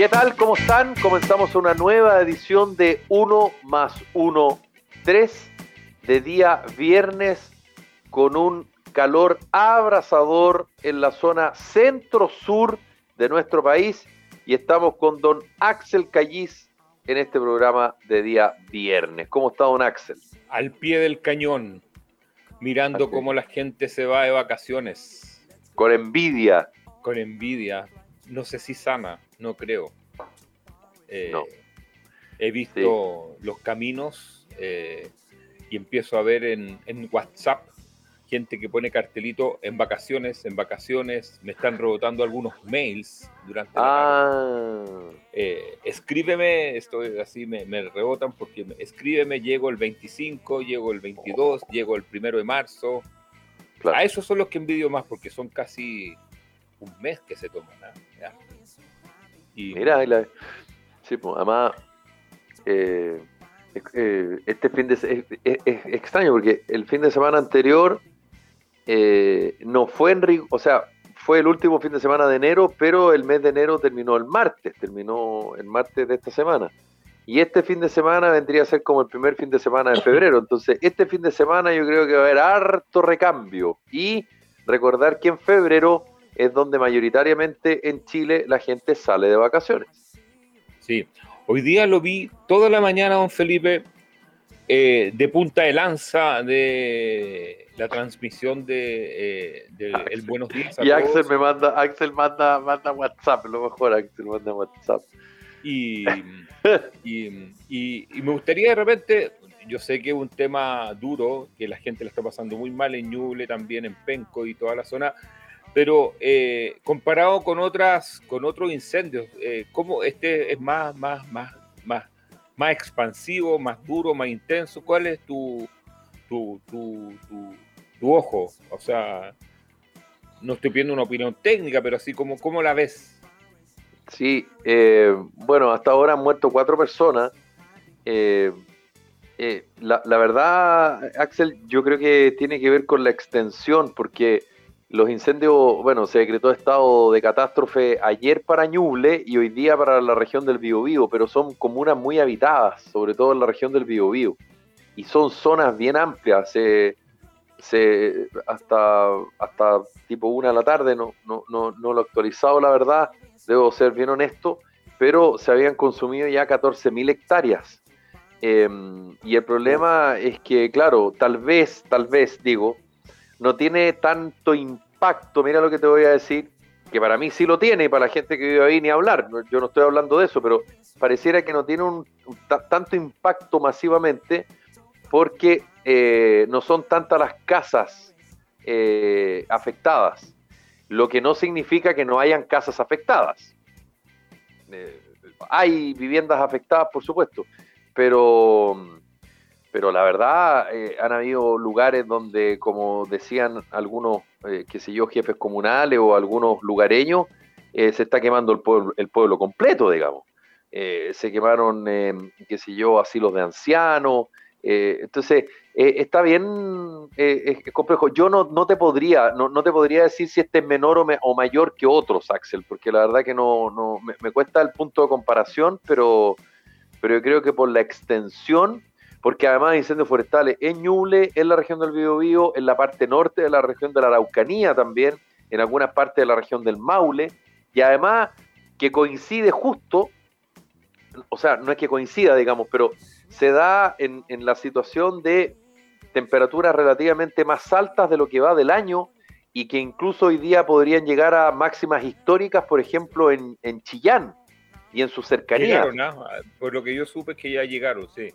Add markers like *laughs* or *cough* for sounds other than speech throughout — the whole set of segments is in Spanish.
¿Qué tal? ¿Cómo están? Comenzamos una nueva edición de 1 más 1, 3 de día viernes con un calor abrasador en la zona centro-sur de nuestro país y estamos con don Axel Callis en este programa de día viernes. ¿Cómo está don Axel? Al pie del cañón, mirando cómo la gente se va de vacaciones. Con envidia. Con envidia. No sé si sana no creo. Eh, he visto los caminos eh, y empiezo a ver en, WhatsApp gente que pone cartelito en vacaciones, en vacaciones, me están rebotando algunos mails durante ah. eh, escríbeme, estoy así, me, rebotan porque escríbeme, llego el 25, llego el 22, llego el primero de marzo. A esos son los que envidio más porque son casi un mes que se toman. ¿Ah? Mira, sí, pues, además, eh, eh, este fin de es, es, extraño porque el fin de semana anterior eh, no fue en o sea, fue el último fin de semana de enero, pero el mes de enero terminó el martes, terminó el martes de esta semana. Y este fin de semana vendría a ser como el primer fin de semana de febrero. Entonces, este fin de semana yo creo que va a haber harto recambio. Y recordar que en febrero es donde mayoritariamente en Chile la gente sale de vacaciones. Sí, hoy día lo vi toda la mañana, don Felipe, eh, de punta de lanza de la transmisión de, eh, el Buenos Días. y Axel me manda, Axel manda, manda WhatsApp, lo mejor Axel manda WhatsApp. *laughs* Y, y, me gustaría de repente, yo sé que es un tema duro, que la gente le está pasando muy mal en Ñuble, también en Penco y toda la zona, pero eh, comparado con otras, con otros incendios, eh, ¿cómo este es más, más, más, más, más expansivo, más duro, más intenso? ¿Cuál es tu, tu, tu, tu, ojo? O sea, no estoy pidiendo una opinión técnica, pero así como, ¿cómo la ves? Sí, eh, bueno, hasta ahora han muerto cuatro personas. Eh, la, la, verdad, Axel, yo creo que tiene que ver con la extensión, porque los incendios, bueno, se decretó estado de catástrofe ayer para Ñuble y hoy día para la región del Biobío, pero son comunas muy habitadas, sobre todo en la región del Biobío. Y son zonas bien amplias, se, hasta, hasta tipo una de la tarde, no, no, no, no lo he actualizado la verdad, debo ser bien honesto, pero se habían consumido ya 14.000 hectáreas. Em, y el problema es que, claro, tal vez, tal vez, digo, no tiene tanto impacto, mira lo que te voy a decir, que para mí sí lo tiene y para la gente que vive ahí ni hablar, yo no estoy hablando de eso, pero pareciera que no tiene un, tanto impacto masivamente porque eh, no son tantas las casas eh, afectadas, lo que no significa que no hayan casas afectadas. Eh, hay viviendas afectadas, por supuesto, pero pero la verdad eh, han habido lugares donde, como decían algunos, eh, qué sé yo, jefes comunales o algunos lugareños, eh, se está quemando el pueblo, el pueblo completo, digamos. se quemaron, qué sé yo, asilos de ancianos. entonces, está bien es complejo. Yo no, no te podría no, no, te podría decir si este es menor o, mayor que otros, Axel, porque la verdad que no, no me, me cuesta el punto de comparación, pero, pero yo creo que por la extensión porque además de incendios forestales en Ñuble, en la región del Biobío, en la parte norte de la región de la Araucanía también, en algunas partes de la región del Maule, y además que coincide justo, o sea, no es que coincida, digamos, pero se da en, la situación de temperaturas relativamente más altas de lo que va del año y que incluso hoy día podrían llegar a máximas históricas, por ejemplo, en, Chillán y en sus cercanías. Por lo que yo supe es que ya llegaron, sí.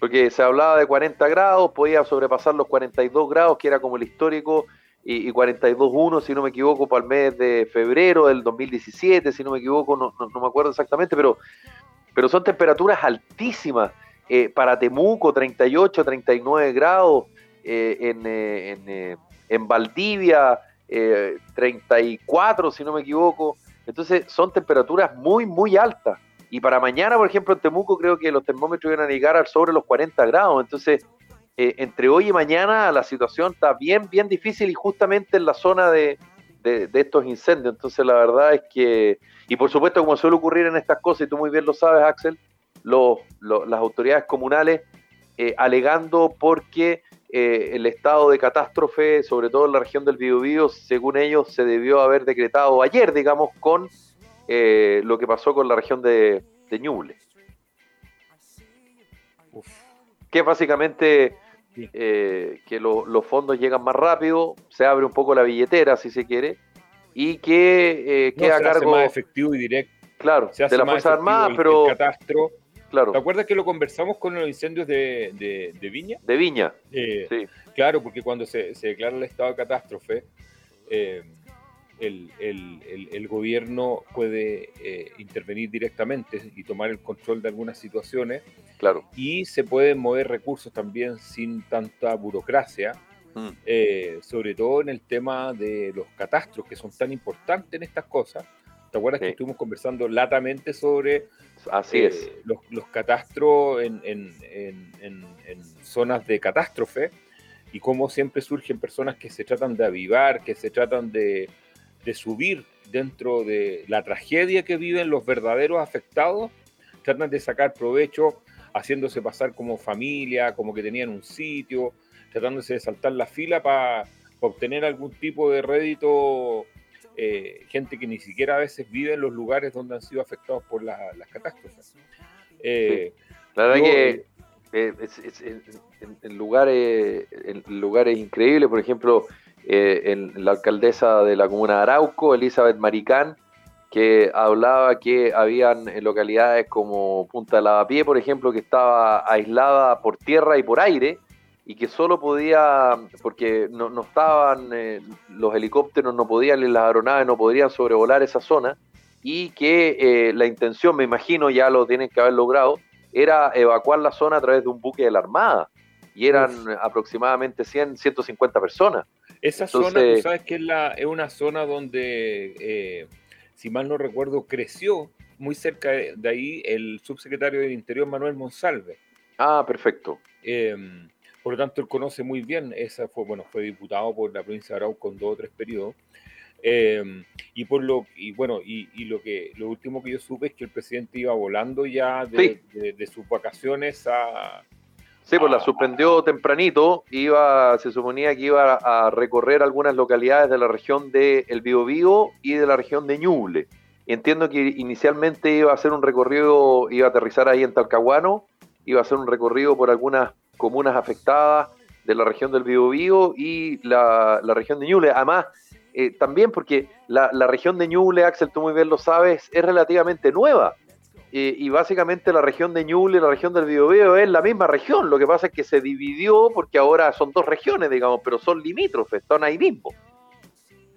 Porque se hablaba de 40 grados, podía sobrepasar los 42 grados, que era como el histórico, y, y 42.1, si no me equivoco, para el mes de febrero del 2017, si no me equivoco, no, me acuerdo exactamente, pero, pero son temperaturas altísimas. Eh, para Temuco, 38, 39 grados, eh, en, eh, en, Valdivia, 34, si no me equivoco. Entonces son temperaturas muy, muy altas. Y para mañana, por ejemplo, en Temuco creo que los termómetros iban a llegar al sobre los 40 grados. Entonces, eh, entre hoy y mañana la situación está bien, bien difícil y justamente en la zona de, estos incendios. Entonces, la verdad es que, y por supuesto, como suele ocurrir en estas cosas, y tú muy bien lo sabes, Axel, las autoridades comunales eh, alegando porque eh, el estado de catástrofe, sobre todo en la región del Biobío, según ellos, se debió haber decretado ayer, digamos, con eh, lo que pasó con la región de, Ñuble. Que básicamente eh, que los fondos llegan más rápido, se abre un poco la billetera, si se quiere, y que queda a cargo. más efectivo y directo. Claro, de la Fuerza Armada, pero. catastro Claro. ¿Te acuerdas que lo conversamos con los incendios de, Viña? De Viña. Eh, sí. Claro, porque cuando se, declara el estado de catástrofe, eh, el, gobierno puede eh, intervenir directamente y tomar el control de algunas situaciones. Claro. Y se pueden mover recursos también sin tanta burocracia, mm. sobre todo en el tema de los catastros, que son tan importantes en estas cosas. ¿Te acuerdas que estuvimos conversando latamente sobre Así es. Eh, los, los catastros en, zonas de catástrofe y cómo siempre surgen personas que se tratan de avivar, que se tratan de, subir dentro de la tragedia que viven los verdaderos afectados, tratan de sacar provecho haciéndose pasar como familia, como que tenían un sitio, tratándose de saltar la fila para obtener algún tipo de rédito eh, gente que ni siquiera a veces vive en los lugares donde han sido afectados por las catástrofes. Eh, la verdad que eh, en, lugares, en lugares increíbles, por ejemplo, en la alcaldesa de la comuna de Arauco, Elizabeth Maricán, que hablaba que habían localidades como Punta de Lavapié, por ejemplo, que estaba aislada por tierra y por aire, y que solo podía, porque no, no estaban, eh, los helicópteros no podían, las aeronaves no podrían sobrevolar esa zona, y que eh, la intención, me imagino, ya lo tienen que haber logrado, era evacuar la zona a través de un buque de la Armada, y eran aproximadamente 100, 150 personas. Esa zona, tú sabes que es, la, es una zona donde, eh, si mal no recuerdo, creció muy cerca de ahí el subsecretario del Interior, Manuel Monsalve. Ah, perfecto. Em, por lo tanto él conoce muy bien, esa fue, bueno, fue diputado por la provincia de Arauco con dos o tres periodos. Em, y por lo y bueno y, lo que lo último que yo supe es que el presidente iba volando ya de, sus vacaciones a sí pues la suspendió tempranito iba se suponía que iba a recorrer algunas localidades de la región de El Biobío y de la región de Ñuble entiendo que inicialmente iba a hacer un recorrido iba a aterrizar ahí en Talcahuano iba a hacer un recorrido por algunas comunas afectadas de la región del Biobío y la, región de Ñuble. Además, eh, también porque la, región de Ñuble, Axel, tú muy bien lo sabes, es relativamente nueva. Eh, y básicamente la región de Ñuble y la región del Biobío es la misma región. Lo que pasa es que se dividió porque ahora son dos regiones, digamos, pero son limítrofes, están ahí mismo.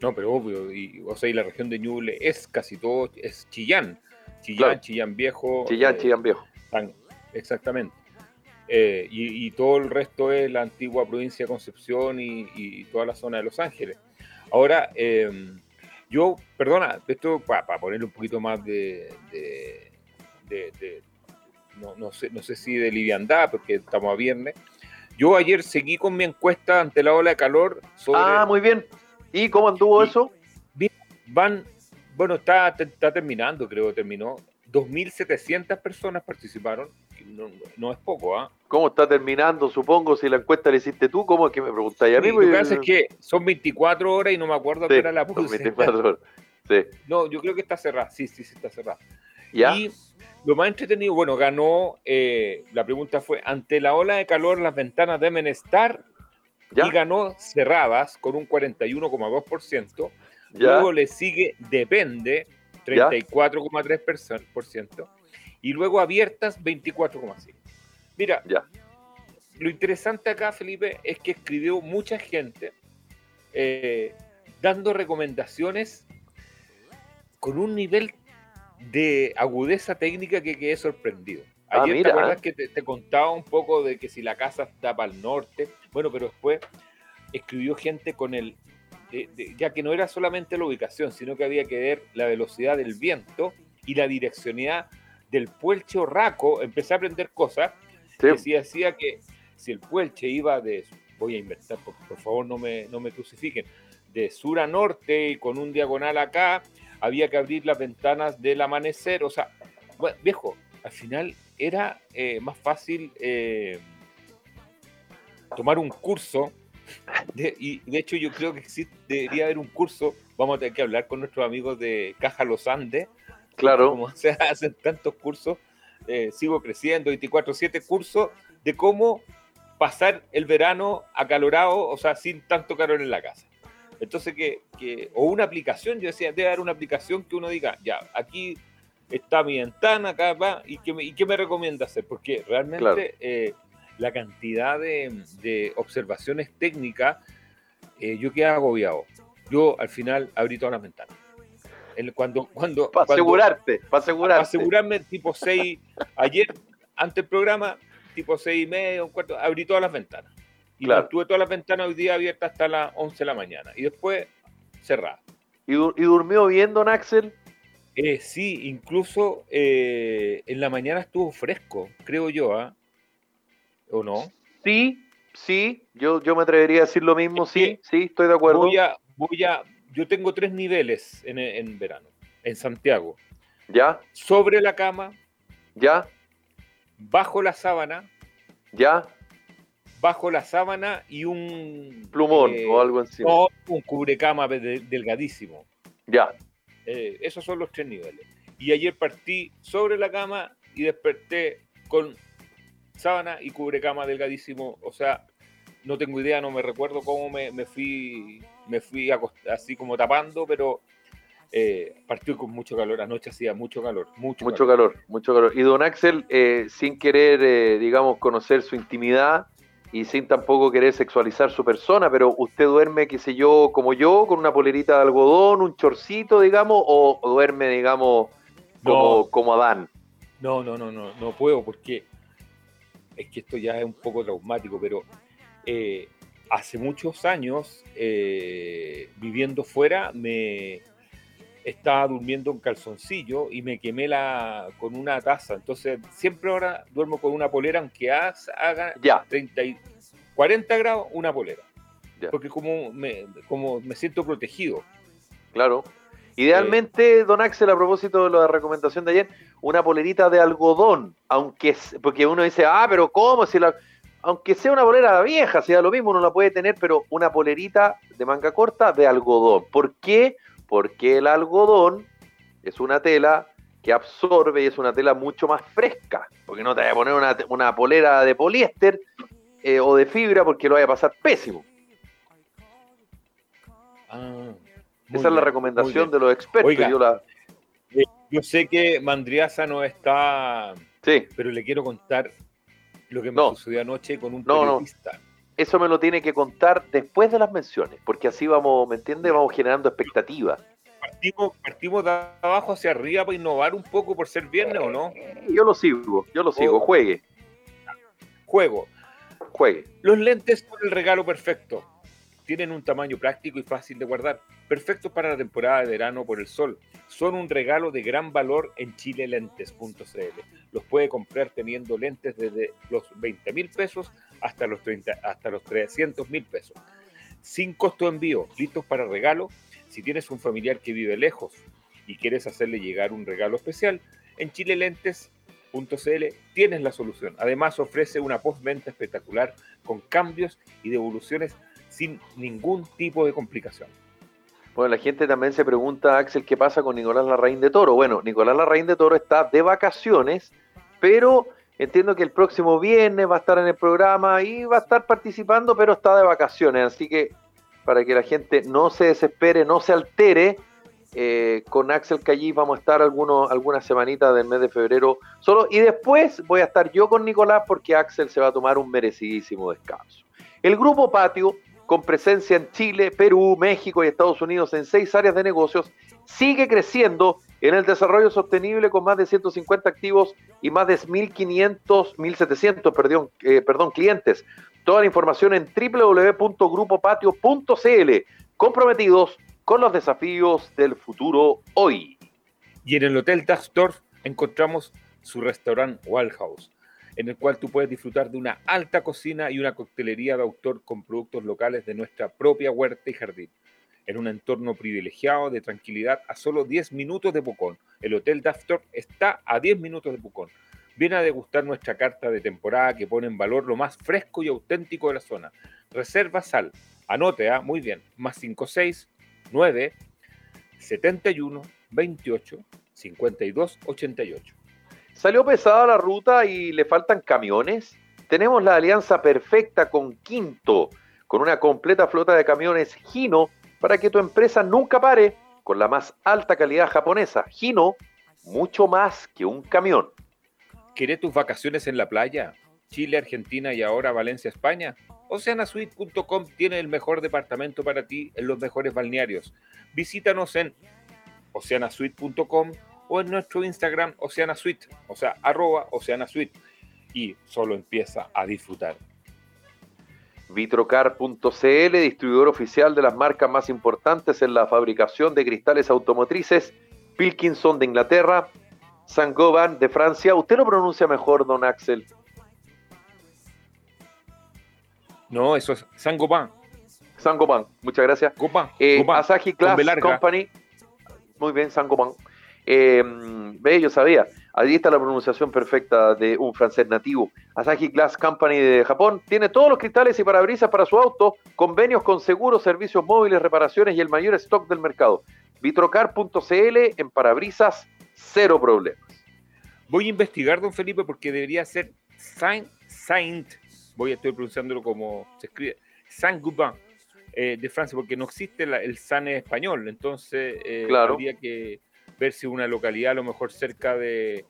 No, pero obvio, y, o sea, y la región de Ñuble es casi todo, es Chillán. Chillán, Chillán Viejo. Chillán, eh, Chillán Viejo. exactamente. Eh, y, todo el resto es la antigua provincia de Concepción y, toda la zona de Los Ángeles. Ahora, em, yo, perdona, esto para ponerle un poquito más de, no, sé, no sé si de liviandad, porque estamos a viernes. Yo ayer seguí con mi encuesta ante la ola de calor sobre... Ah, muy bien. ¿Y cómo anduvo eso? Van, bueno, está, está terminando, creo, terminó. 2.700 personas participaron no, es poco, ¿ah? ¿Cómo está terminando? Supongo, si la encuesta la hiciste tú, ¿cómo es que me preguntáis a mí? lo que pasa es que son 24 horas y no me acuerdo qué era la puse. 24 horas. Sí. No, yo creo que está cerrada. Sí, sí, sí, está cerrada. ¿Ya? Y lo más entretenido, bueno, ganó, eh, la pregunta fue, ante la ola de calor, las ventanas deben estar y ganó cerradas con un 41,2%. Luego le sigue Depende, 34,3%. Y luego abiertas, 24,5%. Mira, ya. lo interesante acá, Felipe, es que escribió mucha gente eh, dando recomendaciones con un nivel de agudeza técnica que quedé sorprendido. Ah, Ayer te acuerdas que te, contaba un poco de que si la casa está para el norte, bueno, pero después escribió gente con el, ya que no era solamente la ubicación, sino que había que ver la velocidad del viento y la direccionalidad del puelche o raco. Empecé a aprender cosas que si hacía que si el puelche iba de, voy a inventar, por, por favor no me, no me crucifiquen, de sur a norte y con un diagonal acá, había que abrir las ventanas del amanecer, o sea, viejo, al final era eh, más fácil eh, tomar un curso, y de hecho yo creo que existe, debería haber un curso, vamos a tener que hablar con nuestros amigos de Caja Los Andes, claro. como se *laughs* hacen tantos cursos, eh, sigo creciendo, 24-7 cursos de cómo pasar el verano acalorado, o sea, sin tanto calor en la casa. Entonces, que, que, o una aplicación, yo decía, debe haber una aplicación que uno diga, ya, aquí está mi ventana, acá va, ¿y qué me, y qué me recomienda hacer? Porque realmente eh, la cantidad de, observaciones técnicas, eh, yo quedé agobiado. Yo al final abrí todas las ventanas. cuando, cuando, para asegurarte, para asegurarte. Para asegurarme, tipo 6, ayer, ante el programa, tipo 6 y media, un cuarto, abrí todas las ventanas. Y tuve todas las ventanas hoy día abiertas hasta las 11 de la mañana. Y después cerradas. ¿Y, ¿Y, durmió bien, don Axel? Eh, sí, incluso eh, en la mañana estuvo fresco, creo yo, ¿ah? ¿O no? Sí, sí, yo, yo me atrevería a decir lo mismo, sí, sí, estoy de acuerdo. Voy a, voy a, yo tengo tres niveles en, en verano, en Santiago. ¿Ya? Sobre la cama. ¿Ya? Bajo la sábana. ¿Ya? Bajo la sábana y un... Plumón eh, o algo encima. O un cubrecama delgadísimo. Ya. Eh, esos son los tres niveles. Y ayer partí sobre la cama y desperté con sábana y cubre cama delgadísimo. O sea, no tengo idea, no me recuerdo cómo me, fui, me fui así como tapando, pero eh, partió con mucho calor. Anoche hacía mucho calor. Mucho, mucho calor. mucho calor. Y don Axel, eh, sin querer, digamos, conocer su intimidad, y sin tampoco querer sexualizar su persona, pero usted duerme, qué sé yo, como yo, con una polerita de algodón, un chorcito, digamos, o, duerme, digamos, como, como Adán. No, no, no, no, no puedo porque es que esto ya es un poco traumático, pero eh, hace muchos años, eh, viviendo fuera, me, estaba durmiendo en calzoncillo y me quemé la, con una taza. Entonces, siempre ahora duermo con una polera, aunque haga ya. 30 y 40 grados, una polera. Porque como me, como me siento protegido. Claro. Idealmente, don Axel, a propósito de la recomendación de ayer, una polerita de algodón, aunque porque uno dice, ah, pero ¿cómo? Si la, aunque sea una polera vieja, si da lo mismo, uno la puede tener, pero una polerita de manga corta de algodón. ¿Por qué? Porque el algodón es una tela que absorbe y es una tela mucho más fresca, porque no te voy a poner una, polera de poliéster eh, o de fibra porque lo vaya a pasar pésimo. Ah, Esa es la recomendación de los expertos. yo, eh, yo, sé que Mandriaza no está, sí. pero le quiero contar lo que me sucedió anoche con un periodista eso me lo tiene que contar después de las menciones, porque así vamos, ¿me entiende? Vamos generando expectativas. Partimos, partimos de abajo hacia arriba para innovar un poco por ser viernes o no? Yo lo sigo, yo lo sigo, oh. juegue. Juego. Juegue. Los lentes son el regalo perfecto. Tienen un tamaño práctico y fácil de guardar, perfectos para la temporada de verano por el sol. Son un regalo de gran valor en chilelentes.cl. Los puede comprar teniendo lentes desde los 20 mil pesos hasta los, 30, hasta los 300 mil pesos. Sin costo de envío, listos para regalo. Si tienes un familiar que vive lejos y quieres hacerle llegar un regalo especial, en chilelentes.cl tienes la solución. Además ofrece una postventa espectacular con cambios y devoluciones sin ningún tipo de complicación. Bueno, la gente también se pregunta, Axel, ¿qué pasa con Nicolás Larraín de Toro? Bueno, Nicolás Larraín de Toro está de vacaciones, pero Entiendo que el próximo viernes va a estar en el programa y va a estar participando, pero está de vacaciones, así que para que la gente no se desespere, no se altere, eh, con Axel Callí vamos a estar algunos, algunas semanitas del mes de febrero solo y después voy a estar yo con Nicolás porque Axel se va a tomar un merecidísimo descanso. El grupo Patio, con presencia en Chile, Perú, México y Estados Unidos en seis áreas de negocios, sigue creciendo en el desarrollo sostenible con más de 150 activos y más de 1.500, 1.700 perdón, eh, perdón, clientes. Toda la información en www.grupopatio.cl. Comprometidos con los desafíos del futuro hoy. Y en el Hotel Daxdorf encontramos su restaurante Wildhouse, en el cual tú puedes disfrutar de una alta cocina y una coctelería de autor con productos locales de nuestra propia huerta y jardín. En un entorno privilegiado de tranquilidad a solo 10 minutos de Pucón. El Hotel Daxdorf está a 10 minutos de Pucón. Viene a degustar nuestra carta de temporada que pone en valor lo más fresco y auténtico de la zona. Reserva sal. Anote, ¿ah? muy bien. Más 56 9 71 28 52 88. Salió pesada la ruta y le faltan camiones. Tenemos la alianza perfecta con Quinto, con una completa flota de camiones Gino para que tu empresa nunca pare con la más alta calidad japonesa. Gino, mucho más que un camión. ¿Quieres tus vacaciones en la playa? Chile, Argentina y ahora Valencia, España. Oceanasuite.com tiene el mejor departamento para ti en los mejores balnearios. Visítanos en oceanasuite.com o en nuestro Instagram Oceanasuite, o sea, arroba Oceanasuite. Y solo empieza a disfrutar. Vitrocar.cl, distribuidor oficial de las marcas más importantes en la fabricación de cristales automotrices, Pilkinson de Inglaterra, Saint-Gobain de Francia. Usted lo pronuncia mejor, don Axel. No, eso es San Gopan. San Gopan, muchas gracias. Gopan, eh, Asahi Glass Company. Muy bien, San Gopan. Eh, ve, yo sabía. Ahí está la pronunciación perfecta de un francés nativo. Asahi Glass Company de Japón tiene todos los cristales y parabrisas para su auto, convenios con seguros, servicios móviles, reparaciones y el mayor stock del mercado. Vitrocar.cl en parabrisas, cero problemas. Voy a investigar, don Felipe, porque debería ser Saint, Saint voy a estar pronunciándolo como se escribe, Saint-Gobain eh, de Francia, porque no existe el San español, entonces eh, habría que ver si una localidad a lo mejor cerca de,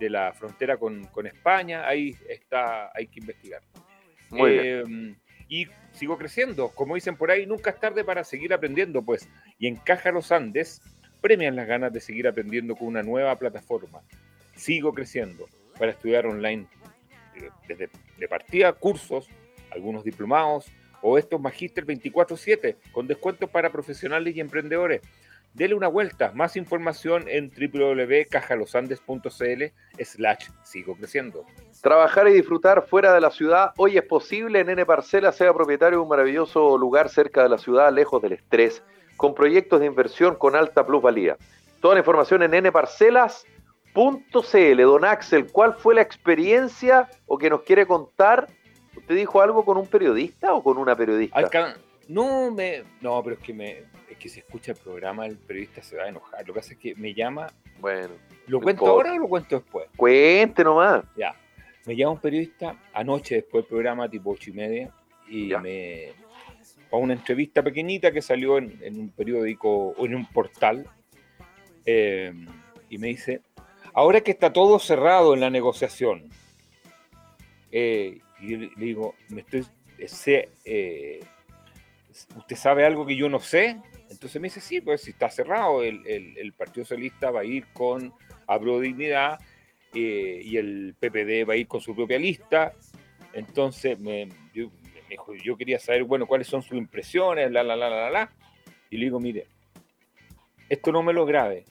la frontera con, España, ahí está, hay que investigar. Em, y sigo creciendo, como dicen por ahí, nunca es tarde para seguir aprendiendo, pues, y en Caja Los Andes premian las ganas de seguir aprendiendo con una nueva plataforma. Sigo creciendo para estudiar online desde de partida cursos, algunos diplomados o estos Magíster 24-7 con descuentos para profesionales y emprendedores. Dele una vuelta. Más información en www.cajalosandes.cl slash sigo creciendo. Trabajar y disfrutar fuera de la ciudad hoy es posible. Nene Parcela sea propietario de un maravilloso lugar cerca de la ciudad, lejos del estrés, con proyectos de inversión con alta plusvalía. Toda la información en Nene Parcelas .cl. Don Axel, ¿cuál fue la experiencia o que nos quiere contar? ¿Usted dijo algo con un periodista o con una periodista? no, me, no, pero es que, me, es que si escucha el programa, el periodista se va a enojar. Lo que hace es que me llama. Bueno. ¿Lo cuento ahora o lo cuento después? Cuente nomás. Ya. Me llama un periodista anoche después del programa, tipo ocho y media, y me. para una entrevista pequeñita que salió en, un periódico o en un portal. Eh, y me dice, Ahora que está todo cerrado en la negociación, eh, y le digo, me estoy, eh, ¿usted sabe algo que yo no sé? Entonces me dice, sí, pues si está cerrado, el, Partido Socialista va a ir con Abro Dignidad eh, y el PPD va a ir con su propia lista. Entonces me, yo, dijo, yo quería saber, bueno, cuáles son sus impresiones, la, la, la, la, la. Y le digo, mire, esto no me lo grabe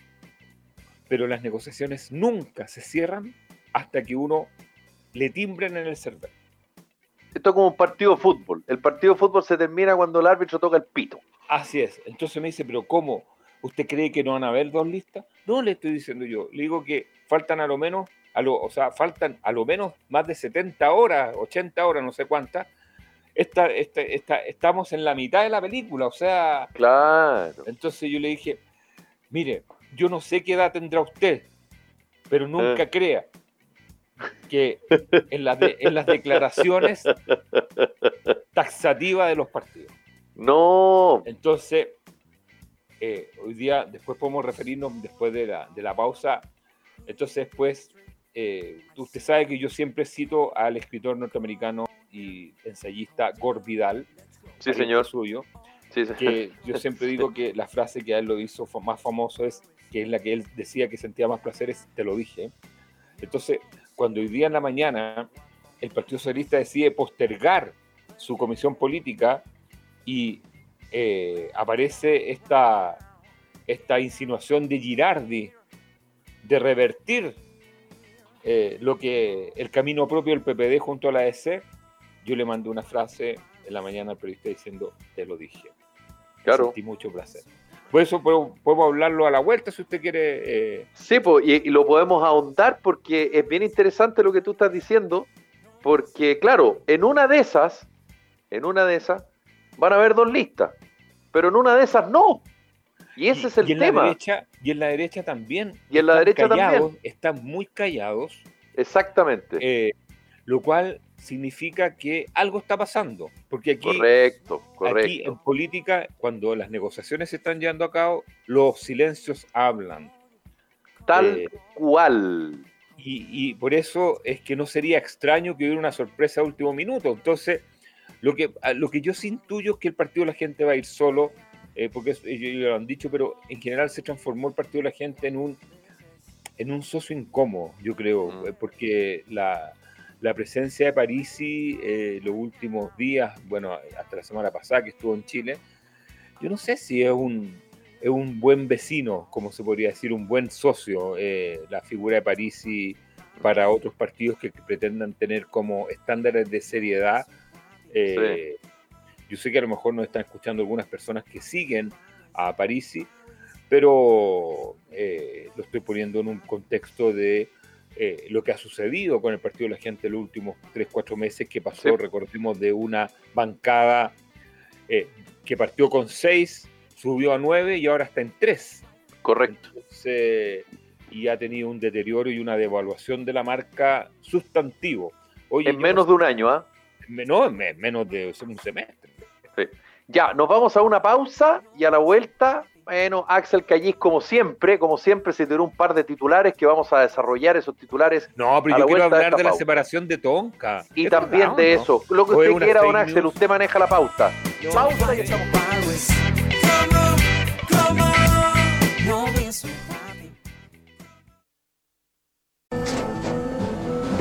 pero las negociaciones nunca se cierran hasta que uno le timbren en el server. Esto es como un partido de fútbol. El partido de fútbol se termina cuando el árbitro toca el pito. Así es. Entonces me dice, pero ¿cómo? ¿Usted cree que no van a haber dos listas? No le estoy diciendo yo. Le digo que faltan a lo menos, a lo, o sea, faltan a lo menos más de 70 horas, 80 horas, no sé cuántas. Esta, esta, esta, estamos en la mitad de la película, o sea. Claro. Entonces yo le dije, mire, yo no sé qué edad tendrá usted, pero nunca eh. crea que en, en las declaraciones *laughs* taxativas de los partidos. No. Entonces, eh, hoy día, después podemos referirnos, después de la, de la pausa, entonces, pues, eh, usted sabe que yo siempre cito al escritor norteamericano y ensayista Gore Vidal. Sí, señor. Suyo, que yo siempre digo que la frase que a él lo hizo más famoso es que es la que él decía que sentía más placeres, te lo dije. Entonces, cuando hoy día en la mañana el Partido Socialista decide postergar su comisión política y eh, aparece esta, esta insinuación de Girardi de revertir eh, lo que el camino propio del PPD junto a la EC, yo le mandé una frase en la mañana al periodista diciendo, te lo dije. Claro. Sentí mucho placer. Por eso podemos hablarlo a la vuelta si usted quiere. Eh. Sí, pues, y, lo podemos ahondar porque es bien interesante lo que tú estás diciendo, porque claro, en una de esas, en una de esas, van a haber dos listas, pero en una de esas no. Y ese es el en tema. La derecha, y en la derecha también. Y en la derecha también. Están muy callados. Exactamente. Eh, lo cual significa que algo está pasando. Porque aquí, correcto, correcto. aquí en política, cuando las negociaciones se están llevando a cabo, los silencios hablan. Tal eh, cual. Y, por eso es que no sería extraño que hubiera una sorpresa a último minuto. Entonces, lo que, lo que yo sí intuyo es que el partido de la gente va a ir solo, eh, porque ellos lo han dicho, pero en general se transformó el partido de la gente en un, en un socio incómodo, yo creo, mm. eh, porque la, la presencia de Parisi eh, los últimos días, bueno, hasta la semana pasada que estuvo en Chile, yo no sé si es un, es un buen vecino, como se podría decir, un buen socio, eh, la figura de Parisi para otros partidos que, pretendan tener como estándares de seriedad. Eh, yo sé que a lo mejor nos están escuchando algunas personas que siguen a Parisi, pero lo estoy poniendo en un contexto de eh, lo que ha sucedido con el Partido de la Gente en los últimos 3, 4 meses, que pasó, recordemos, de una bancada eh, que partió con 6, subió a 9 y ahora está en 3. Correcto. y ha tenido un deterioro y una devaluación de la marca sustantivo. en menos de un año, ¿ah? No, en menos de un semestre. Ya, nos vamos a una pausa y a la vuelta bueno, Axel Callis, como siempre, como siempre, se tiró un par de titulares que vamos a desarrollar esos titulares. No, pero yo quiero hablar de, la separación de Tonka. Y también de eso. Lo que usted quiera, don Axel, usted maneja la pauta. pausa y estamos.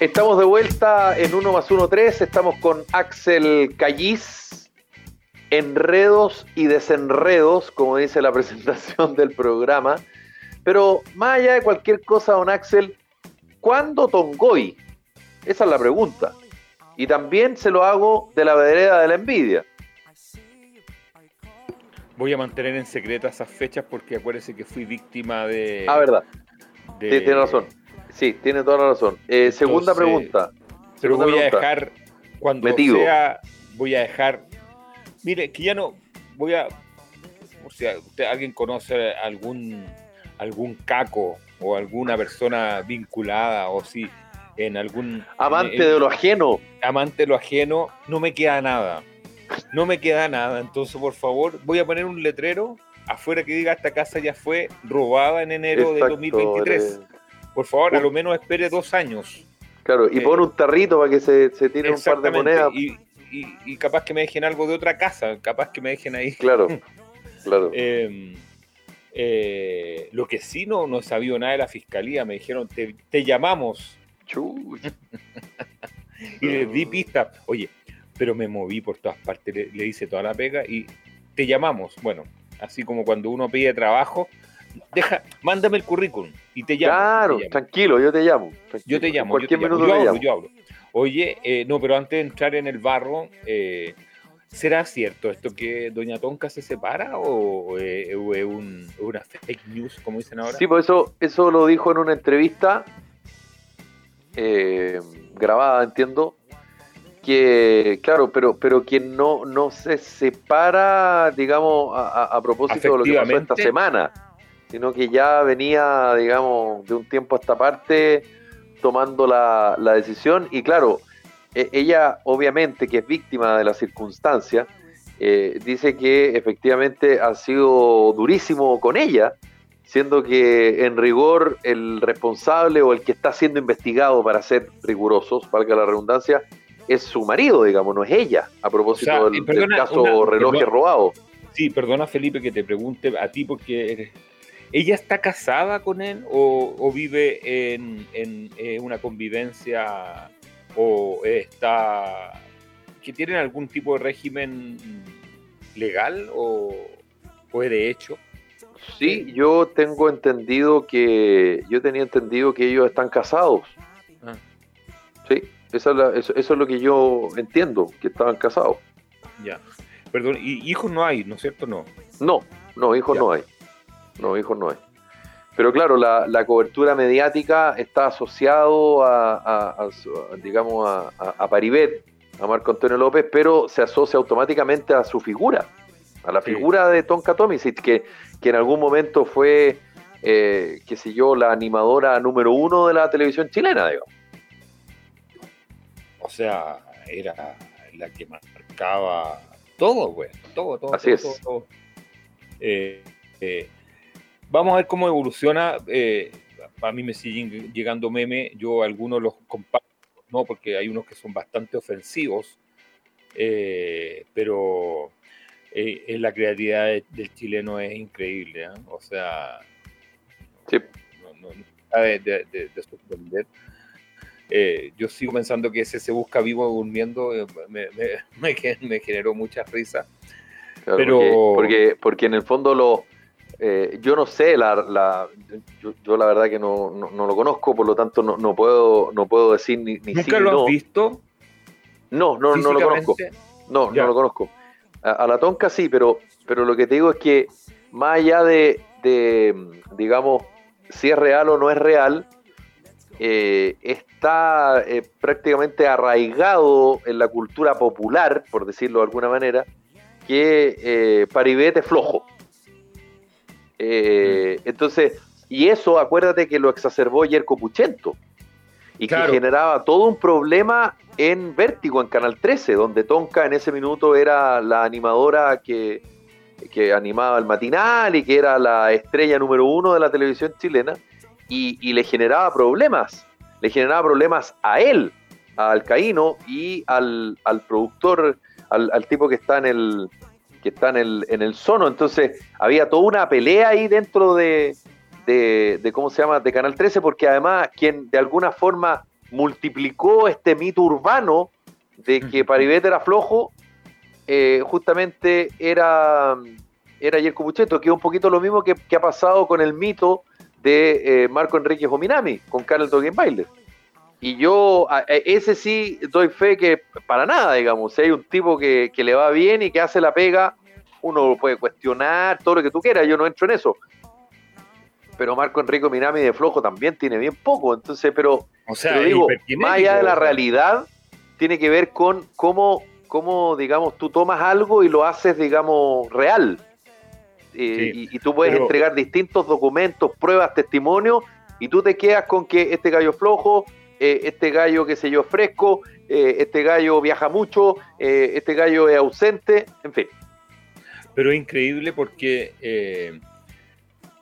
Estamos de vuelta en 1 más 1 3. Estamos con Axel Callis. Enredos y desenredos, como dice la *laughs* presentación del programa. Pero más allá de cualquier cosa, don Axel, ¿cuándo Tongoy? Esa es la pregunta. Y también se lo hago de la vereda de la envidia. voy a mantener en secreto esas fechas porque acuérdese que fui víctima de. Ah, verdad. Tiene razón. Sí, tiene toda la razón. Eh, segunda pregunta. Pero voy a dejar, cuando sea, voy a dejar. Mire, que ya no. Voy a. O sea, usted, alguien conoce algún algún caco o alguna persona vinculada o si en algún... Amante de lo ajeno. Amante de lo ajeno, no me queda nada. No me queda nada. Entonces, por favor, voy a poner un letrero afuera que diga esta casa ya fue robada en enero de 2023. Por favor, a lo menos espere dos años. Claro, y eh, pone un tarrito para que se, se tire un par de monedas. Y, y, capaz que me dejen algo de otra casa, capaz que me dejen ahí. Claro, *laughs* claro. eh, eh, lo que sí no, no sabía nada de la fiscalía, me dijeron, te, llamamos. *laughs* y le di pista. Oye, pero me moví por todas partes, le, hice toda la pega y te llamamos. Bueno, así como cuando uno pide trabajo, deja, mándame el currículum y te llamo. Claro, tranquilo, yo te llamo. Yo te llamo, yo, te llamo. yo, hablo, yo hablo. Oye, eh, no, pero antes de entrar en el barro, eh, ¿Será cierto esto que Doña Tonka se separa o, es una fake news, como dicen ahora? Sí, pues eso, eso lo dijo en una entrevista eh, grabada, entiendo. Que, claro, pero, pero quien no, no se separa, digamos, a, propósito de lo que pasó esta semana, sino que ya venía, digamos, de un tiempo a esta parte tomando la, la decisión. Y claro, e, ella obviamente que es víctima de la circunstancia, eh, dice que efectivamente ha sido durísimo con ella, siendo que en rigor el responsable o el que está siendo investigado para ser rigurosos, valga la redundancia, es su marido, digamos, no es ella, a propósito del, caso reloj robado. Sí, perdona Felipe que te pregunte a ti porque ¿Ella está casada con él o, vive en, en, una convivencia o está que tienen algún tipo de régimen legal o, o de hecho. Sí, yo tengo entendido que yo tenía entendido que ellos están casados. Ah. Sí, eso, es lo que yo entiendo, que estaban casados. Ya. Perdón, y hijos no hay, ¿no es cierto? No. No, no, hijos no hay. No, hijos no hay. Pero claro, la, cobertura mediática está asociado a, digamos, a, Paribet, a Marco Antonio López, pero se asocia automáticamente a su figura, a la figura de Tonka Tomisic, que, que en algún momento fue, eh, qué sé yo, la animadora número uno de la televisión chilena, digo. O sea, era la que marcaba todo, güey, todo, todo. Así es. Eh, eh, Vamos a ver cómo evoluciona. Eh, a mí me siguen llegando memes, yo algunos los comparto, ¿no? porque hay unos que son bastante ofensivos, eh, pero eh, en la creatividad del chileno es increíble, ¿eh? o sea, sí. no, no, de, de, de, sorprender. yo sigo pensando que ese se busca vivo durmiendo, me, me, *laughs* me, generó mucha risa. pero... porque, porque en el fondo lo eh, yo no sé, la, la yo, la verdad que no, no, lo conozco, por lo tanto no, no puedo no puedo decir ni, ni ¿Nunca lo has visto? No, no, no lo conozco. No, no lo conozco. A, la tonca sí, pero, pero lo que te digo es que más allá de, digamos, si es real o no es real, eh, está eh, prácticamente arraigado en la cultura popular, por decirlo de alguna manera, que Paribet es flojo. Eh, entonces, y eso, acuérdate que lo exacerbó Yerko Puchento y que generaba todo un problema en Vértigo, en Canal 13, donde Tonka en ese minuto era la animadora que, que animaba el matinal y que era la estrella número uno de la televisión chilena, y, le generaba problemas, le generaba problemas a él, a Alcaíno y al, al productor, al, al, tipo que está en el, que está en el, en el sono. Entonces, había toda una pelea ahí dentro de, de, ¿cómo se llama?, de Canal 13, porque además quien de alguna forma multiplicó este mito urbano de que Paribet era flojo, eh, justamente era, era Yerko Pucheto, que es un poquito lo mismo que, ha pasado con el mito de eh, Marco Enrique Jominami, con Carl Bailer. Y yo, ese sí doy fe que para nada, digamos, si hay un tipo que, le va bien y que hace la pega, uno lo puede cuestionar, todo lo que tú quieras, yo no entro en eso. Pero Marco Enrico Minami de flojo también tiene bien poco, entonces, pero, O sea, pero digo, más allá de la realidad, tiene que ver con cómo, cómo, digamos, tú tomas algo y lo haces, digamos, real. Eh, Sí, y, y tú puedes pero- entregar distintos documentos, pruebas, testimonios, y tú te quedas con que este gallo flojo, eh, este gallo, qué sé yo, es fresco, eh, este gallo viaja mucho, eh, este gallo es ausente, en fin. Pero es increíble porque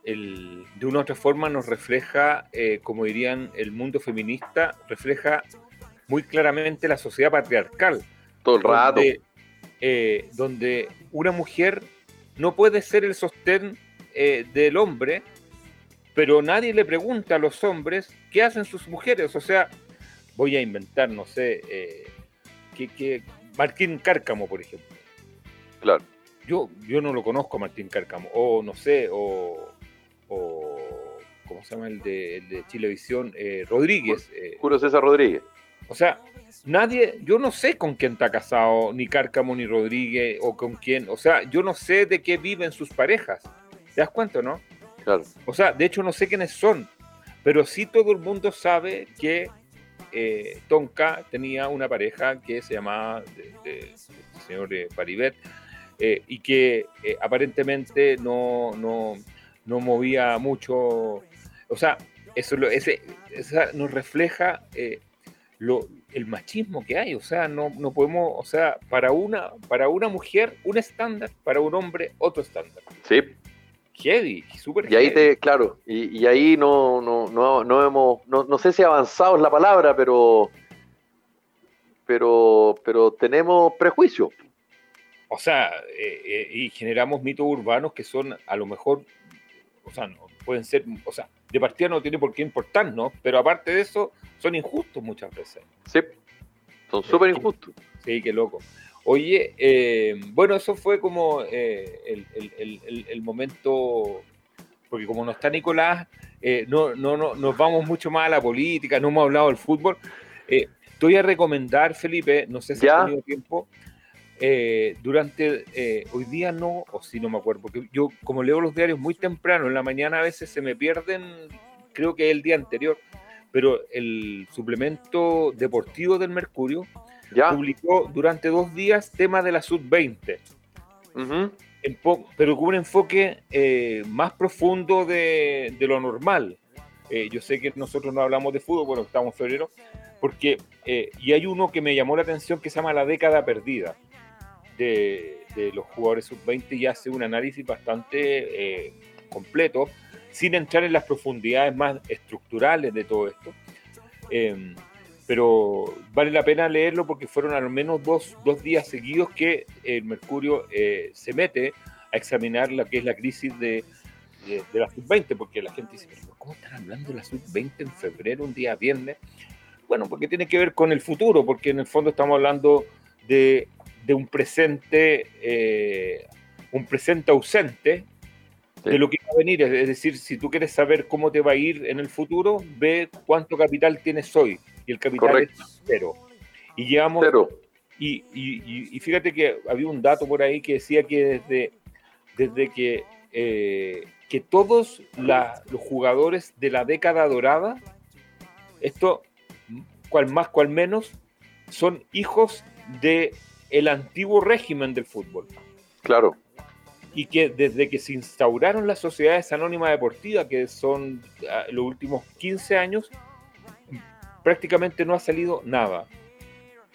el- de una u otra forma nos refleja, como dirían el mundo feminista, refleja muy claramente la sociedad patriarcal. Todo el rato. Donde, donde una mujer no puede ser el sostén del hombre, pero nadie le pregunta a los hombres qué hacen sus mujeres. O sea, voy a inventar, no sé, eh, que, que Martín Cárcamo, por ejemplo. Claro. Yo, yo no lo conozco a Martín Cárcamo, o no sé, o, o ¿cómo se llama el de, el de Chilevisión? Eh, Rodríguez. eh, Julio César Rodríguez. o sea, nadie, yo no sé con quién está casado, ni Cárcamo, ni Rodríguez, o con quién, o sea, yo no sé de qué viven sus parejas. ¿Te das cuenta, no? Claro. O sea, de hecho no sé quiénes son, pero sí todo el mundo sabe que eh, Tonka tenía una pareja que se llamaba de- de- el señor eh, Paribet eh, y que aparentemente no, no, no movía mucho. O sea, eso lo- ese, esa nos refleja lo, el machismo que hay. O sea, no, no podemos, o sea, para una, para una mujer un estándar, para un hombre otro estándar. Sí. Heavy, súper Y ahí heavy. te, claro, y, y ahí no, no, no, no hemos, no, no sé si avanzado es la palabra, pero, pero, pero tenemos prejuicios. O sea, eh, eh, y generamos mitos urbanos que son a lo mejor, o sea, no, pueden ser, o sea, de partida no tiene por qué importarnos, pero aparte de eso, son injustos muchas veces. Sí. Son súper injustos. Sí, qué loco. Oye, eh, bueno, eso fue como eh, el, el- el- el- momento, porque como no está Nicolás, eh, no, no, no, nos vamos mucho más a la política, no hemos hablado del fútbol. Eh, te voy a recomendar, Felipe, no sé si Ya. has tenido tiempo, eh, durante, eh, hoy día no, o si no me acuerdo, porque yo como leo los diarios muy temprano, en la mañana a veces se me pierden, creo que el día anterior, pero el suplemento deportivo del Mercurio ¿Ya? publicó durante dos días tema de la sub-20, Ujú. en po- pero con un enfoque eh, más profundo de, de lo normal. Eh, yo sé que nosotros no hablamos de fútbol, bueno, estamos en febrero, porque, eh, y hay uno que me llamó la atención que se llama La década perdida de, de los jugadores sub-20 y hace un análisis bastante eh, completo, sin entrar en las profundidades más estructurales de todo esto. Pero vale la pena leerlo porque fueron al menos dos, dos días seguidos que el Mercurio eh, se mete a examinar lo que es la crisis de, de, de la sub-20, porque la gente dice, "Pero ¿cómo están hablando de la sub-20 en febrero, un día viernes? Bueno, porque tiene que ver con el futuro, porque en el fondo estamos hablando de, de un presente, eh, un presente ausente de lo que va a venir. Es decir, si tú quieres saber cómo te va a ir en el futuro, ve cuánto capital tienes hoy. Y el capital Correcto. es cero. Y llevamos Cero. y, y- y- fíjate que había un dato por ahí que decía que desde, desde que, eh, que todos la- los jugadores de la década dorada, esto, cual más, cual menos, son hijos de el antiguo régimen del fútbol. Claro. Y que desde que se instauraron las sociedades anónimas deportivas, que son ah, los últimos 15 años, prácticamente no ha salido nada.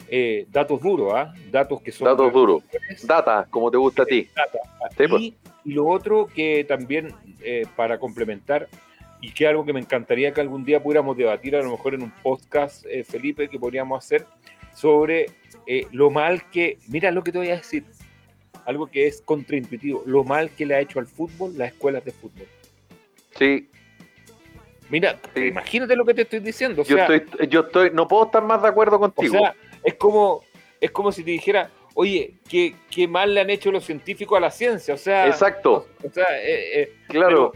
Eh, datos duros, ¿ah? Datos que son... Datos duros. Data, como te gusta a ti. Data. Sí, pues. Y, y lo otro que también, eh, para complementar, y que algo que me encantaría que algún día pudiéramos debatir, a lo mejor en un podcast, eh, Felipe, que podríamos hacer, sobre eh, lo mal que, mira lo que te voy a decir, algo que es contraintuitivo, lo mal que le ha hecho al fútbol las escuelas de fútbol. Sí, Mira, Sí. imagínate lo que te estoy diciendo. O yo sea, estoy, yo estoy, no puedo estar más de acuerdo o contigo. sea, es como, es como si te dijera, oye, ¿qué, qué mal le han hecho los científicos a la ciencia. O sea, Exacto, o sea, eh, eh, claro.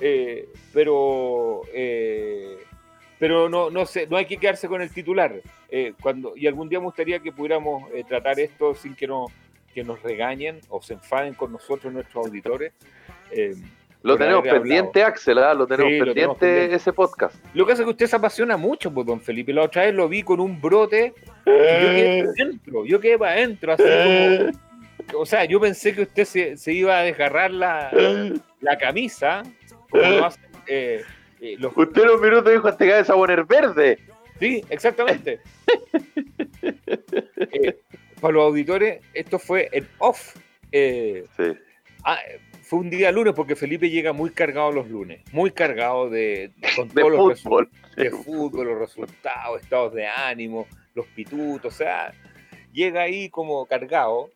Eh, pero eh, pero no, no, sé, no hay que quedarse con el titular. Eh, cuando, y algún día me gustaría que pudiéramos eh, tratar esto sin que, no, que nos regañen o se enfaden con nosotros, nuestros auditores. Eh, lo por tenemos pendiente, Axel, ¿ah? lo tenemos Sí, lo pendiente tenemos pendiente. ese podcast. Lo que hace es que usted se apasiona mucho, pues, don Felipe. La otra vez lo vi con un brote yo quedé para adentro, yo quedé para adentro, así como... O sea, yo pensé que usted se, se iba a desgarrar la, la camisa, como lo eh, eh, los... Usted en un minuto dijo hasta que a poner verde. Sí, exactamente. *laughs* Eh, para los auditores, esto fue en off. Eh, Sí. ah, fue un día lunes porque Felipe llega muy cargado los lunes, muy cargado de, con De todos los fútbol. de fútbol, los resultados, estados de ánimo, los pitutos, o sea, llega ahí como cargado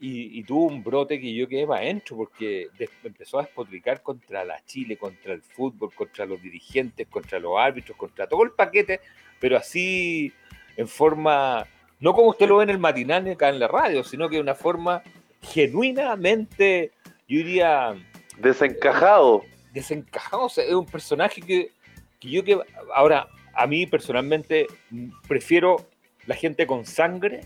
y, y tuvo un brote que yo quedé para adentro porque empezó a despotricar contra la Chile, contra el fútbol, contra los dirigentes, contra los árbitros, contra todo el paquete, pero así en forma, no como usted lo ve en el matinal acá en la radio, sino que de una forma genuinamente, yo diría, Desencajado. desencajado. O sea, es un personaje que, que yo que ahora a mí personalmente mm, prefiero la gente con sangre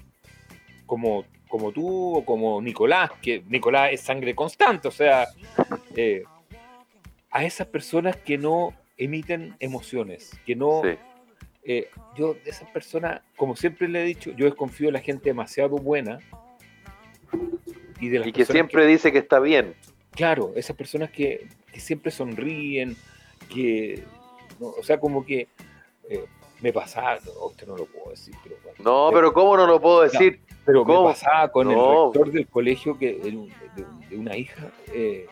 como, como tú o como Nicolás, que Nicolás es sangre constante, o sea, eh, a esas personas que no emiten emociones, que no... Sí. eh, yo de esas personas, como siempre le he dicho, yo desconfío de la gente demasiado buena y de las Y que siempre dice que está bien. Claro, esas personas que, que siempre sonríen, que, no, o sea, como que eh, me pasaba, no, usted no lo puedo decir, pero, No, pero ¿cómo no lo puedo decir? pero ¿cómo? me pasaba con No. el rector del colegio que de, un- de un- de una hija, eh,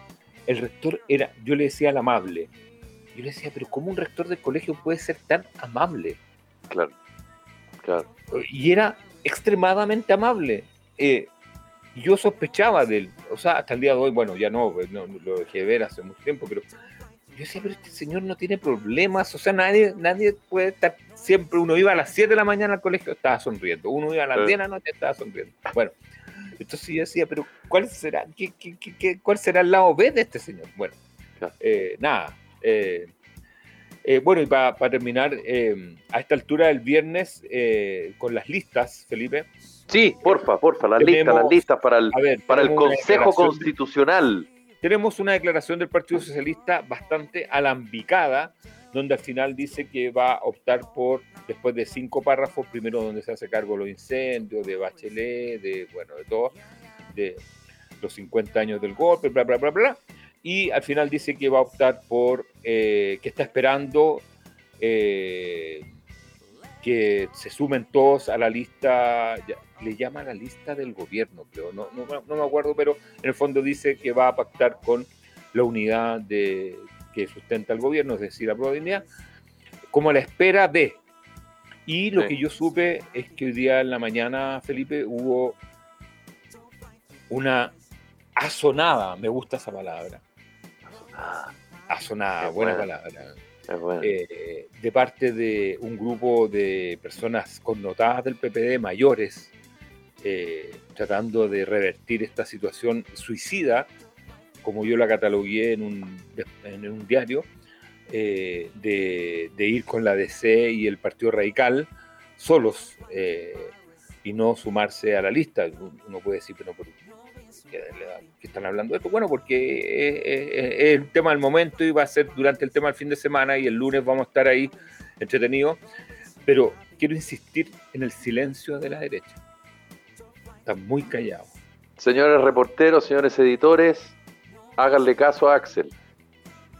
el rector era, yo le decía el amable, yo le decía, pero ¿cómo un rector del colegio puede ser tan amable? Claro. Claro. y era extremadamente amable. Eh, yo sospechaba de él, o sea, hasta el día de hoy, bueno, ya no, pues, no, lo dejé de ver hace mucho tiempo, pero yo decía, pero este señor no tiene problemas, o sea, nadie, nadie puede estar siempre, uno iba a las 7 de la mañana al colegio, estaba sonriendo, uno iba a las Sí. 10 de la noche, estaba sonriendo. Bueno, entonces yo decía, pero ¿cuál será, qué, qué- qué- cuál será el lado B de este señor? Bueno, eh, nada. eh, eh, bueno, y para terminar, eh, a esta altura del viernes, eh, con las listas, Felipe, Sí, porfa, porfa, las listas, las listas para el, ver, para el Consejo declaración de- Constitucional. tenemos una declaración del Partido Socialista bastante alambicada, donde al final dice que va a optar por, después de cinco párrafos, primero donde se hace cargo de los incendios, de Bachelet, de, bueno, de todo, de los 50 años del golpe, bla, bla, bla, bla, y al final dice que va a optar por, eh, que está esperando eh, que se sumen todos a la lista, le llama la lista del gobierno, creo, no, no, no me acuerdo, pero en el fondo dice que va a pactar con la unidad de, que sustenta el gobierno, es decir, la Provincia, como a la espera de. Y lo Sí. que yo supe es que hoy día en la mañana, Felipe, hubo una asonada, me gusta esa palabra, Ah, asonada, Qué buena buena. palabra, es eh, de parte de un grupo de personas connotadas del PPD mayores, eh, tratando de revertir esta situación suicida, como yo la catalogué en un, en un diario, eh, de, de ir con la DC y el Partido Radical solos eh, y no sumarse a la lista. Uno puede decir, pero ¿por qué están hablando de esto? Bueno, porque es, es- es el tema del momento y va a ser durante el tema del fin de semana y el lunes vamos a estar ahí entretenidos. Pero quiero insistir en el silencio de la derecha. Están muy callados. Señores reporteros, señores editores, háganle caso a Axel.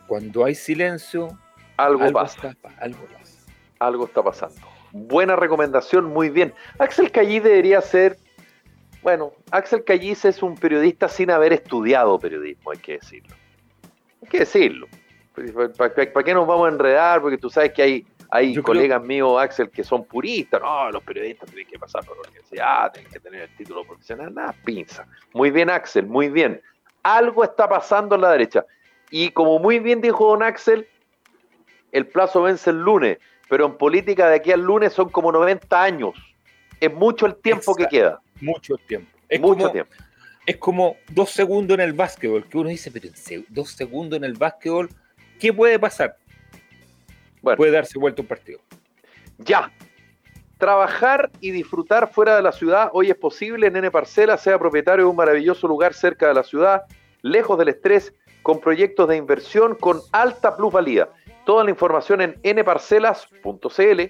Cuando hay silencio, Algo, algo, pasa, está- algo pasa. algo está pasando. Buena recomendación, muy bien. Axel Callis debería ser, bueno, Axel Callis es un periodista sin haber estudiado periodismo, hay que decirlo. Hay que decirlo. ¿Para qué nos vamos a enredar? Porque tú sabes que hay, hay Yo creo- colegas míos, Axel, que son puristas. No, los periodistas tienen que pasar por la universidad, tienen que tener el título profesional. Nada, pinza. Muy bien, Axel, muy bien. Algo está pasando en la derecha. Y como muy bien dijo don Axel, el plazo vence el lunes, pero en política de aquí al lunes son como 90 años. Es mucho el tiempo que queda. Mucho tiempo. Es mucho como, tiempo. es como dos segundos en el básquetbol, que uno dice, pero dos segundos en el básquetbol, ¿qué puede pasar? Bueno. Puede darse vuelta un partido. Ya. Trabajar y disfrutar fuera de la ciudad hoy es posible. Nene Parcela sea propietario de un maravilloso lugar cerca de la ciudad, lejos del estrés, con proyectos de inversión con alta plusvalía. Toda la información en nparcelas.cl.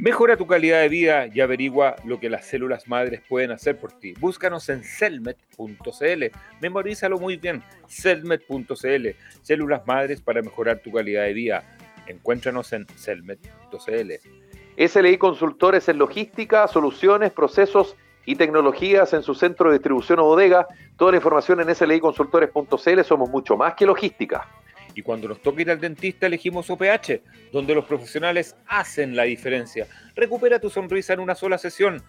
Mejora tu calidad de vida y averigua lo que las células madres pueden hacer por ti. Búscanos en celmet.cl. Memorízalo muy bien. celmet.cl. Células madres para mejorar tu calidad de vida. Encuéntranos en celmet.cl. SLI Consultores en logística, soluciones, procesos y tecnologías en su centro de distribución o bodega. Toda la información en sliconsultores.cl. Somos mucho más que logística. Y cuando nos toca ir al dentista elegimos OPH, donde los profesionales hacen la diferencia. Recupera tu sonrisa en una sola sesión.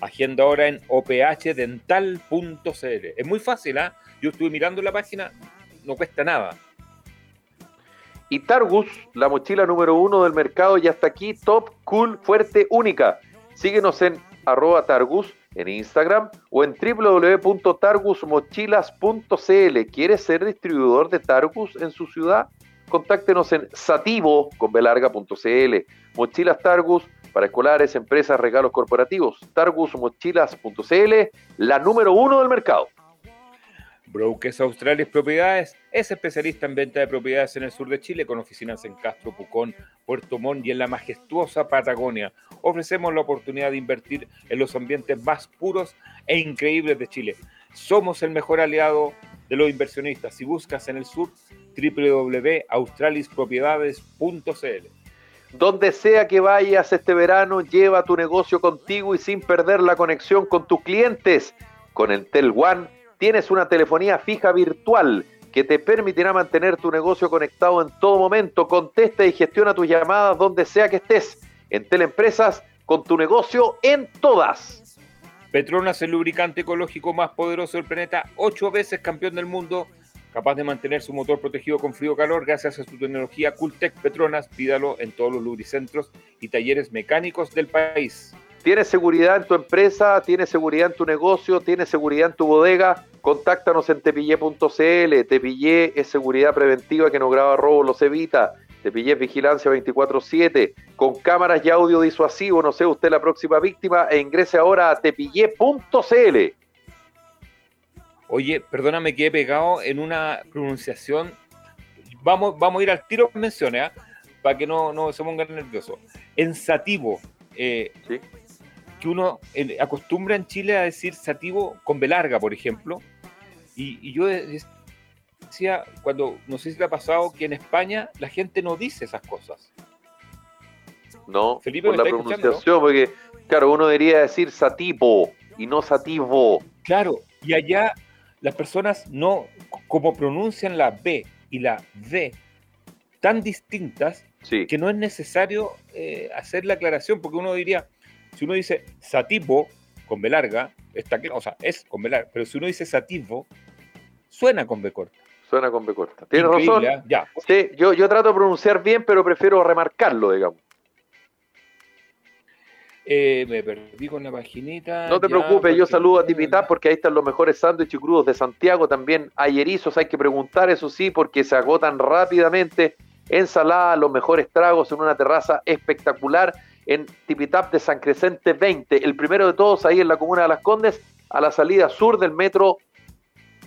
Agenda ahora en ophdental.cl. Es muy fácil, ¿ah? Yo estuve mirando la página, no cuesta nada. Y Targus, la mochila número uno del mercado, y hasta aquí, top, cool, fuerte, única. Síguenos en arroba Targus en Instagram o en www.targusmochilas.cl. ¿Quieres ser distribuidor de Targus en su ciudad? Contáctenos en sativo con. Mochilas Targus para escolares, empresas, regalos corporativos. Targusmochilas.cl, la número uno del mercado. Brokers Australes Propiedades es especialista en venta de propiedades en el sur de Chile con oficinas en Castro, Pucón, Puerto Montt y en la majestuosa Patagonia. Ofrecemos la oportunidad de invertir en los ambientes más puros e increíbles de Chile. Somos el mejor aliado de los inversionistas. Si buscas en el sur, www.australispropiedades.cl. Donde sea que vayas este verano, lleva tu negocio contigo y sin perder la conexión con tus clientes. Con el Tel One tienes una telefonía fija virtual que te permitirá mantener tu negocio conectado en todo momento. Contesta y gestiona tus llamadas donde sea que estés. En Teleempresas, con tu negocio en todas. Petronas, el lubricante ecológico más poderoso del planeta, ocho veces campeón del mundo, capaz de mantener su motor protegido con frío-calor gracias a su tecnología Cooltech Petronas. Pídalo en todos los lubricentros y talleres mecánicos del país. ¿Tienes seguridad en tu empresa? ¿Tienes seguridad en tu negocio? ¿Tienes seguridad en tu bodega? Contáctanos en tepillé.cl. Tepillé es seguridad preventiva que no graba robos, los evita. Tepillé es vigilancia 24-7 con cámaras y audio disuasivo. No sea usted la próxima víctima e ingrese ahora a tepillé.cl. Oye, perdóname que he pegado en una pronunciación. Vamos, vamos a ir al tiro menciones, ¿eh? para que no, no se pongan nerviosos. Ensativo. Eh, ¿Sí? Que uno acostumbra en Chile a decir sativo con velarga, por ejemplo. Y, yo decía, cuando no sé si te ha pasado, que en España la gente no dice esas cosas. No, Felipe, por la pronunciación, porque, claro, uno debería decir sativo y no sativo. Claro, y allá las personas no, como pronuncian la B y la V tan distintas, que no es necesario eh, hacer la aclaración, porque uno diría, si uno dice sativo con B larga, está o sea, es con B larga, pero si uno dice sativo, suena con B corta. Suena con B corta. Tienes razón. ¿eh? Ya. Sí, yo, yo trato de pronunciar bien, pero prefiero remarcarlo, digamos. Eh, me perdí con la paginita. No te preocupes, yo saludo a Tipitá porque ahí están los mejores sándwiches crudos de Santiago. También hay erizos, hay que preguntar, eso sí, porque se agotan rápidamente. Ensalada, los mejores tragos en una terraza espectacular en Tipitap de San Crescente 20, el primero de todos ahí en la comuna de Las Condes, a la salida sur del metro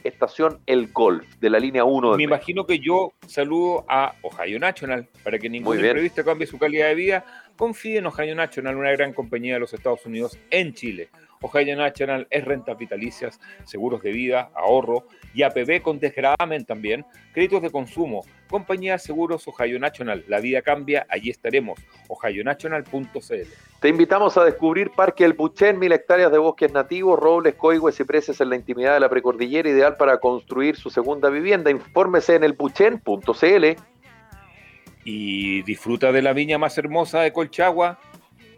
estación El Golf, de la línea 1. Me imagino que yo saludo a Ohio National, para que ningún imprevisto cambie su calidad de vida. Confíe en Ohio National, una gran compañía de los Estados Unidos en Chile. Ohio National es rentas vitalicias, seguros de vida, ahorro y APB con desgravamen también, créditos de consumo, compañía seguros Ohio National. La vida cambia, allí estaremos. ohionational.cl. Te invitamos a descubrir Parque El Puchén, mil hectáreas de bosques nativos, robles, coigües y preces en la intimidad de la precordillera, ideal para construir su segunda vivienda. Infórmese en elpuchen.cl. Y disfruta de la viña más hermosa de Colchagua,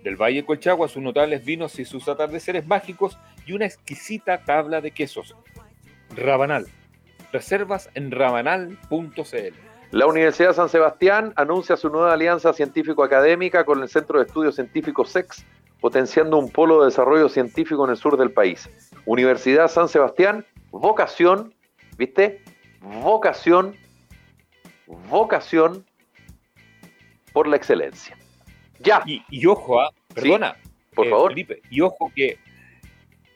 del Valle Colchagua, sus notables vinos y sus atardeceres mágicos y una exquisita tabla de quesos. Rabanal. Reservas en rabanal.cl. La Universidad San Sebastián anuncia su nueva alianza científico-académica con el Centro de Estudios Científicos SEX, potenciando un polo de desarrollo científico en el sur del país. Universidad San Sebastián, vocación, ¿viste? Vocación, vocación por la excelencia. Ya. Y, ojo, ¿ah? Perdona. por eh, favor. Felipe, y ojo que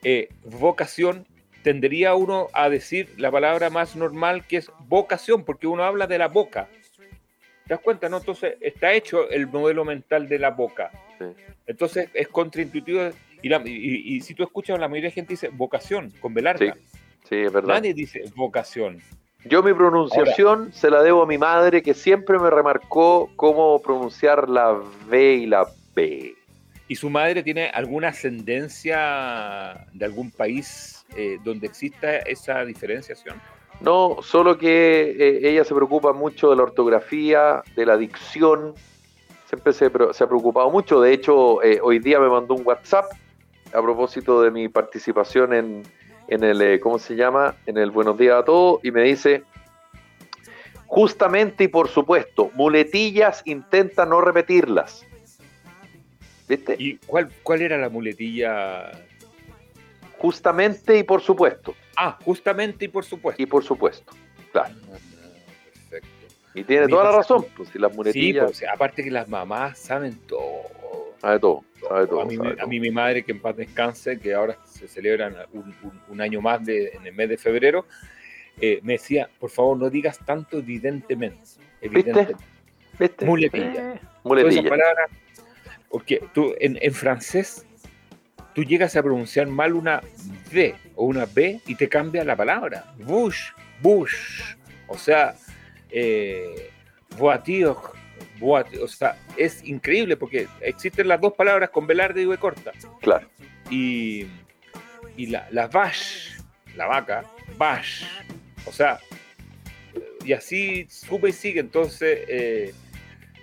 eh, vocación tendería uno a decir la palabra más normal que es vocación, porque uno habla de la boca. ¿Te das cuenta? No? Entonces está hecho el modelo mental de la boca. Sí. Entonces es contraintuitivo. Y, la- y- y si tú escuchas, la mayoría de gente dice vocación, con velarga. Sí, es verdad. Nadie dice vocación. Yo mi pronunciación se la debo a mi madre que siempre me remarcó cómo pronunciar la V y la B. ¿Y su madre tiene alguna ascendencia de algún país eh, donde exista esa diferenciación? No, solo que eh, ella se preocupa mucho de la ortografía, de la dicción. Siempre se, pre- se ha preocupado mucho. De hecho, eh, hoy día me mandó un WhatsApp a propósito de mi participación en, en el, eh, ¿cómo se llama? En el Buenos Días a Todos y me dice, justamente y por supuesto, muletillas intenta no repetirlas. ¿Viste? ¿Y cuál, cuál era la muletilla? Justamente y por supuesto. Ah, justamente y por supuesto. Y por supuesto. Claro. Ah, Perfecto. Y tiene toda la pasa- razón. Pues si las Sí, muletillas, pues, aparte que las mamás saben todo. Sabe todo. Sabe todo. a, mí, sabe a mí mi madre, que en paz descanse, que ahora se celebran un, un- un año más de, en el mes de febrero, eh, me decía, por favor, no digas tanto evidentemente. evidentemente. ¿Viste? Muletilla. Eh, Todas esas muletilla. palabras, porque tú en, en francés, tú llegas a pronunciar mal una D o una B y te cambia la palabra. Bush, bush. O sea, eh, voiture, O sea, es increíble porque existen las dos palabras con velarde y V corta. Claro. Y, y la, la vache, la vaca, vache. O sea, y así sube y sigue. Entonces, eh,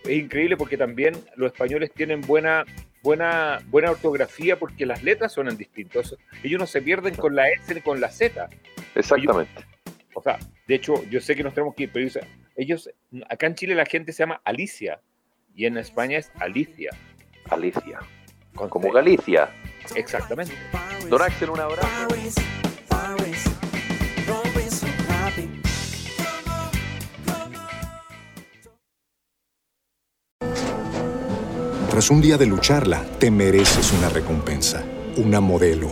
es increíble porque también los españoles tienen buena, buena, buena ortografía porque las letras suenan distintos. Ellos no se pierden con la S ni con la Z. Exactamente. O sea, de hecho, yo sé que nos tenemos que ir, pero ellos, acá en Chile la gente se llama Alicia y en España es Alicia. Alicia. con Como. Galicia. Exactamente. Don Axel, un abrazo. Tras un día de lucharla, te mereces una recompensa, una modelo,